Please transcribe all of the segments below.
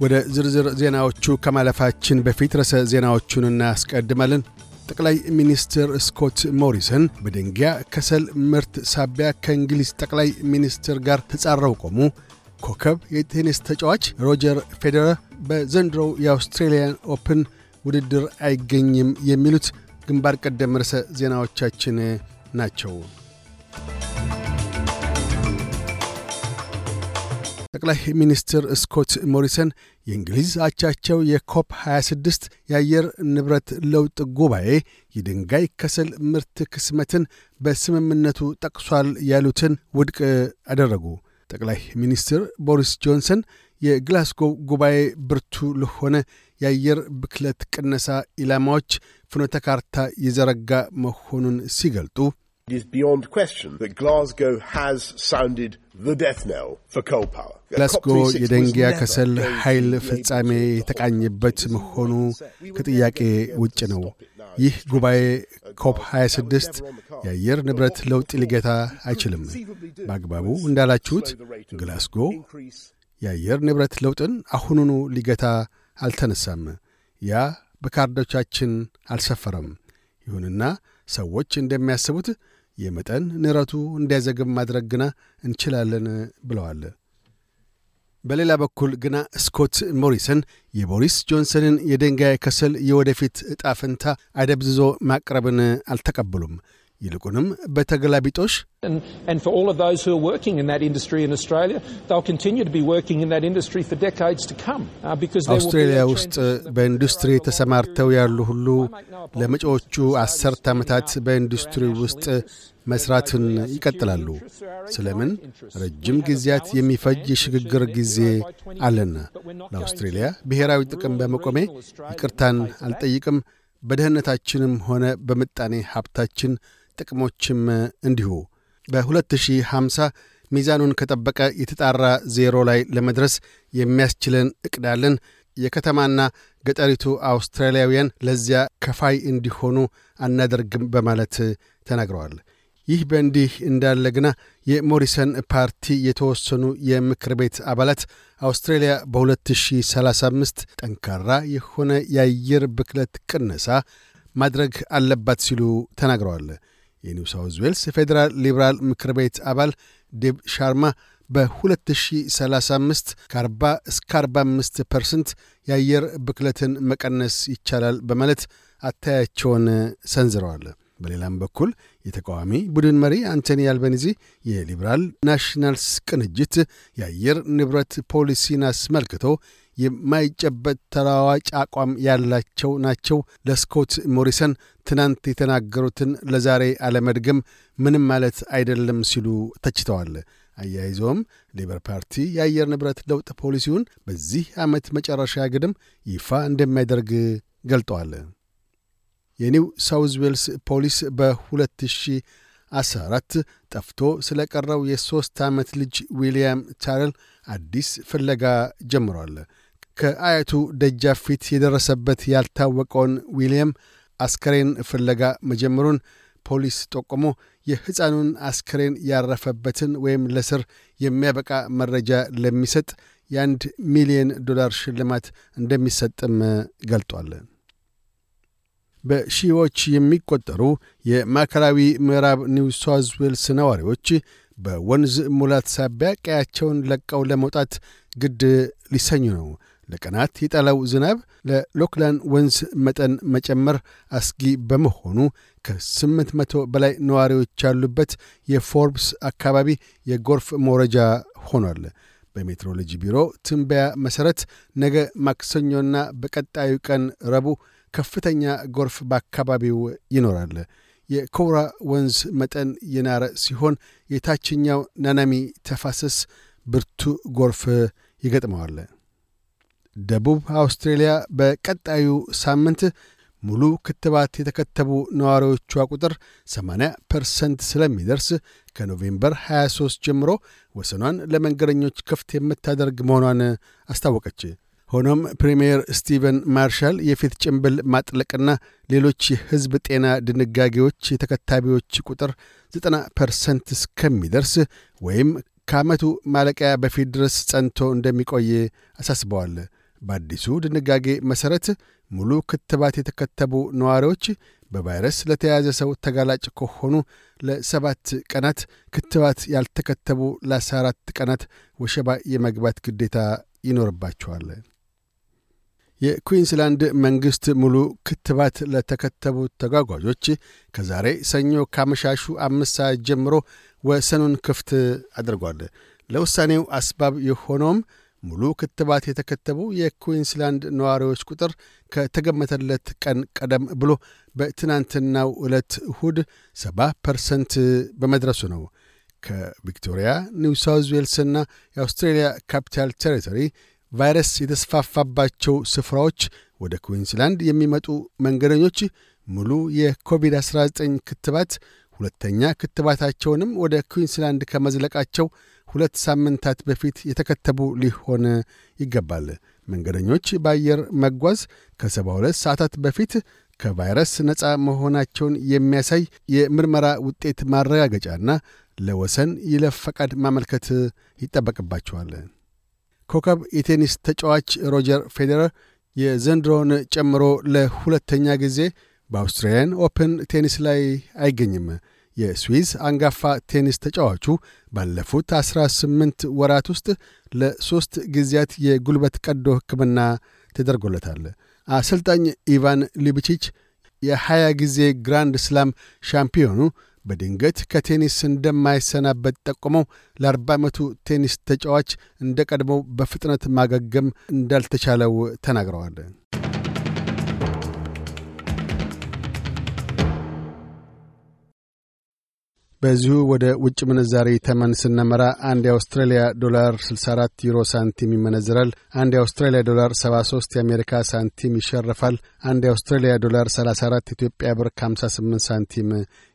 ወደ ዝርዝር ዜናዎቹ ከማለፋችን በፊት ርዕሰ ዜናዎቹን እናስቀድማለን። ጠቅላይ ሚኒስትር ስኮት ሞሪሰን በደንጊያ ከሰል ምርት ሳቢያ ከእንግሊዝ ጠቅላይ ሚኒስትር ጋር ተጻርረው ቆሙ። ኮከብ የቴኒስ ተጫዋች ሮጀር ፌዴረር በዘንድሮው የአውስትሬልያን ኦፕን ውድድር አይገኝም የሚሉት ግንባር ቀደም ርዕሰ ዜናዎቻችን ናቸው። ጠቅላይ ሚኒስትር ስኮት ሞሪሰን የእንግሊዝ አቻቸው የኮፕ 26 የአየር ንብረት ለውጥ ጉባኤ የድንጋይ ከሰል ምርት ክስመትን በስምምነቱ ጠቅሷል ያሉትን ውድቅ አደረጉ። ጠቅላይ ሚኒስትር ቦሪስ ጆንሰን የግላስጎው ጉባኤ ብርቱ ለሆነ የአየር ብክለት ቅነሳ ኢላማዎች ፍኖተ ካርታ የዘረጋ መሆኑን ሲገልጡ ግላስጎ የደንጊያ ከሰል ኃይል ፍጻሜ የተቃኘበት መሆኑ ከጥያቄ ውጭ ነው። ይህ ጉባኤ ኮፕ 26 የአየር ንብረት ለውጥ ሊገታ አይችልም። በአግባቡ እንዳላችሁት ግላስጎ የአየር ንብረት ለውጥን አሁኑኑ ሊገታ አልተነሳም። ያ በካርዶቻችን አልሰፈረም። ይሁንና ሰዎች እንደሚያስቡት የመጠን ንረቱ እንዲያዘግም ማድረግ ግና እንችላለን ብለዋል። በሌላ በኩል ግና ስኮት ሞሪሰን የቦሪስ ጆንሰንን የድንጋይ ከሰል የወደፊት ዕጣ ፈንታ አደብዝዞ ማቅረብን አልተቀበሉም። ይልቁንም በተገላቢጦሽ አውስትሬልያ ውስጥ በኢንዱስትሪ ተሰማርተው ያሉ ሁሉ ለመጪዎቹ አሠርተ ዓመታት በኢንዱስትሪ ውስጥ መሥራትን ይቀጥላሉ። ስለምን ረጅም ጊዜያት የሚፈጅ የሽግግር ጊዜ አለና ለአውስትሬልያ ብሔራዊ ጥቅም በመቆሜ ይቅርታን አልጠይቅም። በደህንነታችንም ሆነ በምጣኔ ሀብታችን ጥቅሞችም እንዲሁ በ2050 ሚዛኑን ከጠበቀ የተጣራ ዜሮ ላይ ለመድረስ የሚያስችለን እቅዳለን። የከተማና ገጠሪቱ አውስትራሊያውያን ለዚያ ከፋይ እንዲሆኑ አናደርግም በማለት ተናግረዋል። ይህ በእንዲህ እንዳለ ግና የሞሪሰን ፓርቲ የተወሰኑ የምክር ቤት አባላት አውስትራሊያ በ2035 ጠንካራ የሆነ የአየር ብክለት ቅነሳ ማድረግ አለባት ሲሉ ተናግረዋል። የኒው ሳውዝ ዌልስ ፌዴራል ሊበራል ምክር ቤት አባል ዴቭ ሻርማ በ2035 ከ40 እስከ 45 ፐርሰንት የአየር ብክለትን መቀነስ ይቻላል በማለት አተያያቸውን ሰንዝረዋል። በሌላም በኩል የተቃዋሚ ቡድን መሪ አንቶኒ አልበኒዚ የሊበራል ናሽናልስ ቅንጅት የአየር ንብረት ፖሊሲን አስመልክቶ የማይጨበጥ ተለዋዋጭ አቋም ያላቸው ናቸው። ለስኮት ሞሪሰን ትናንት የተናገሩትን ለዛሬ አለመድገም ምንም ማለት አይደለም ሲሉ ተችተዋል። አያይዘውም ሌበር ፓርቲ የአየር ንብረት ለውጥ ፖሊሲውን በዚህ ዓመት መጨረሻ ግድም ይፋ እንደሚያደርግ ገልጠዋል። የኒው ሳውዝ ዌልስ ፖሊስ በ2014 ጠፍቶ ስለ ቀረው የሦስት ዓመት ልጅ ዊልያም ታረል አዲስ ፍለጋ ጀምሯል። ከአያቱ ደጃፍ ፊት የደረሰበት ያልታወቀውን ዊልያም አስከሬን ፍለጋ መጀመሩን ፖሊስ ጠቁሞ የሕፃኑን አስከሬን ያረፈበትን ወይም ለእስር የሚያበቃ መረጃ ለሚሰጥ የአንድ ሚሊዮን ዶላር ሽልማት እንደሚሰጥም ገልጧል። በሺዎች የሚቆጠሩ የማዕከላዊ ምዕራብ ኒው ሳውዝ ዌልስ ነዋሪዎች በወንዝ ሙላት ሳቢያ ቀያቸውን ለቀው ለመውጣት ግድ ሊሰኙ ነው። ለቀናት የጣለው ዝናብ ለሎክላን ወንዝ መጠን መጨመር አስጊ በመሆኑ ከስምንት መቶ በላይ ነዋሪዎች ያሉበት የፎርብስ አካባቢ የጎርፍ መውረጃ ሆኗል። በሜትሮሎጂ ቢሮ ትንበያ መሠረት ነገ ማክሰኞና በቀጣዩ ቀን ረቡዕ ከፍተኛ ጎርፍ በአካባቢው ይኖራል። የኮውራ ወንዝ መጠን የናረ ሲሆን የታችኛው ናሞይ ተፋሰስ ብርቱ ጎርፍ ይገጥመዋል። ደቡብ አውስትሬልያ በቀጣዩ ሳምንት ሙሉ ክትባት የተከተቡ ነዋሪዎቿ ቁጥር 80 ፐርሰንት ስለሚደርስ ከኖቬምበር 23 ጀምሮ ወሰኗን ለመንገደኞች ክፍት የምታደርግ መሆኗን አስታወቀች። ሆኖም ፕሪምየር ስቲቨን ማርሻል የፊት ጭንብል ማጥለቅና ሌሎች የሕዝብ ጤና ድንጋጌዎች የተከታቢዎች ቁጥር 90 ፐርሰንት እስከሚደርስ ወይም ከዓመቱ ማለቂያ በፊት ድረስ ጸንቶ እንደሚቆይ አሳስበዋል። በአዲሱ ድንጋጌ መሠረት ሙሉ ክትባት የተከተቡ ነዋሪዎች በቫይረስ ለተያዘ ሰው ተጋላጭ ከሆኑ ለሰባት ቀናት፣ ክትባት ያልተከተቡ ለ14 ቀናት ወሸባ የመግባት ግዴታ ይኖርባቸዋል። የኩዊንስላንድ መንግሥት ሙሉ ክትባት ለተከተቡ ተጓጓዦች ከዛሬ ሰኞ ካመሻሹ አምስት ሰዓት ጀምሮ ወሰኑን ክፍት አድርጓል። ለውሳኔው አስባብ የሆነውም ሙሉ ክትባት የተከተቡ የኩዊንስላንድ ነዋሪዎች ቁጥር ከተገመተለት ቀን ቀደም ብሎ በትናንትናው ዕለት እሁድ 70 ፐርሰንት በመድረሱ ነው። ከቪክቶሪያ፣ ኒው ሳውዝ ዌልስና የአውስትሬልያ ካፒታል ቴሪቶሪ ቫይረስ የተስፋፋባቸው ስፍራዎች ወደ ኩዊንስላንድ የሚመጡ መንገደኞች ሙሉ የኮቪድ-19 ክትባት ሁለተኛ ክትባታቸውንም ወደ ኩዊንስላንድ ከመዝለቃቸው ሁለት ሳምንታት በፊት የተከተቡ ሊሆን ይገባል። መንገደኞች በአየር መጓዝ ከ72 ሰዓታት በፊት ከቫይረስ ነፃ መሆናቸውን የሚያሳይ የምርመራ ውጤት ማረጋገጫና ለወሰን ይለፍ ፈቃድ ማመልከት ይጠበቅባቸዋል። ኮከብ የቴኒስ ተጫዋች ሮጀር ፌዴረር የዘንድሮውን ጨምሮ ለሁለተኛ ጊዜ በአውስትራሊያን ኦፕን ቴኒስ ላይ አይገኝም። የስዊዝ አንጋፋ ቴኒስ ተጫዋቹ ባለፉት 18 ወራት ውስጥ ለሦስት ጊዜያት የጉልበት ቀዶ ሕክምና ተደርጎለታል። አሰልጣኝ ኢቫን ሉቢቺች የ20 ጊዜ ግራንድ ስላም ሻምፒዮኑ በድንገት ከቴኒስ እንደማይሰናበት ጠቁመው ለ40 ዓመቱ ቴኒስ ተጫዋች እንደ ቀድሞው በፍጥነት ማገገም እንዳልተቻለው ተናግረዋል። በዚሁ ወደ ውጭ ምንዛሪ ተመን ስነመራ አንድ የአውስትራሊያ ዶላር 64 ዩሮ ሳንቲም ይመነዝራል። አንድ የአውስትራሊያ ዶላር 73 የአሜሪካ ሳንቲም ይሸርፋል። አንድ የአውስትራሊያ ዶላር 34 ኢትዮጵያ ብር 58 ሳንቲም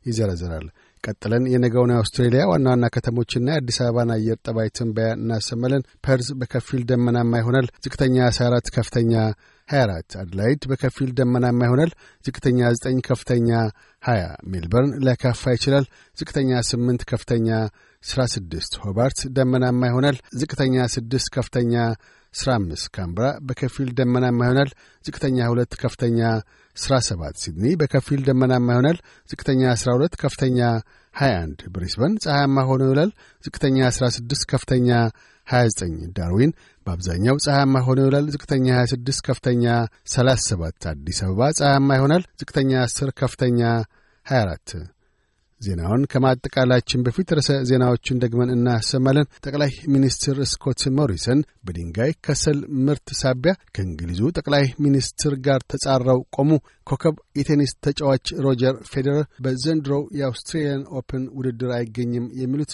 ይዘረዝራል። ቀጥለን የነገውን የአውስትሬሊያ ዋና ዋና ከተሞችና የአዲስ አበባን አየር ጠባይ ትንበያ እናሰማለን። ፐርዝ በከፊል ደመናማ ይሆናል። ዝቅተኛ 14፣ ከፍተኛ 24። አድላይድ በከፊል ደመናማ ይሆናል። ዝቅተኛ 9፣ ከፍተኛ 20። ሜልበርን ሊያካፋ ይችላል። ዝቅተኛ 8፣ ከፍተኛ 16። ሆባርት ደመናማ ይሆናል። ዝቅተኛ 6፣ ከፍተኛ 15። ካምብራ በከፊል ደመናማ ይሆናል። ዝቅተኛ 2፣ ከፍተኛ 17 ሲድኒ በከፊል ደመናማ ይሆናል። ዝቅተኛ 12 ከፍተኛ 21 ብሪስበን ፀሐያማ ሆኖ ይውላል። ዝቅተኛ 16 ከፍተኛ 29 ዳርዊን በአብዛኛው ፀሐያማ ሆኖ ይውላል። ዝቅተኛ 26 ከፍተኛ 37 አዲስ አበባ ፀሐያማ ይሆናል። ዝቅተኛ 10 ከፍተኛ 24 ዜናውን ከማጠቃላችን በፊት ርዕሰ ዜናዎቹን ደግመን እናሰማለን። ጠቅላይ ሚኒስትር ስኮት ሞሪሰን በድንጋይ ከሰል ምርት ሳቢያ ከእንግሊዙ ጠቅላይ ሚኒስትር ጋር ተጻረው ቆሙ። ኮከብ የቴኒስ ተጫዋች ሮጀር ፌዴረር በዘንድሮው የአውስትሬሊያን ኦፕን ውድድር አይገኝም። የሚሉት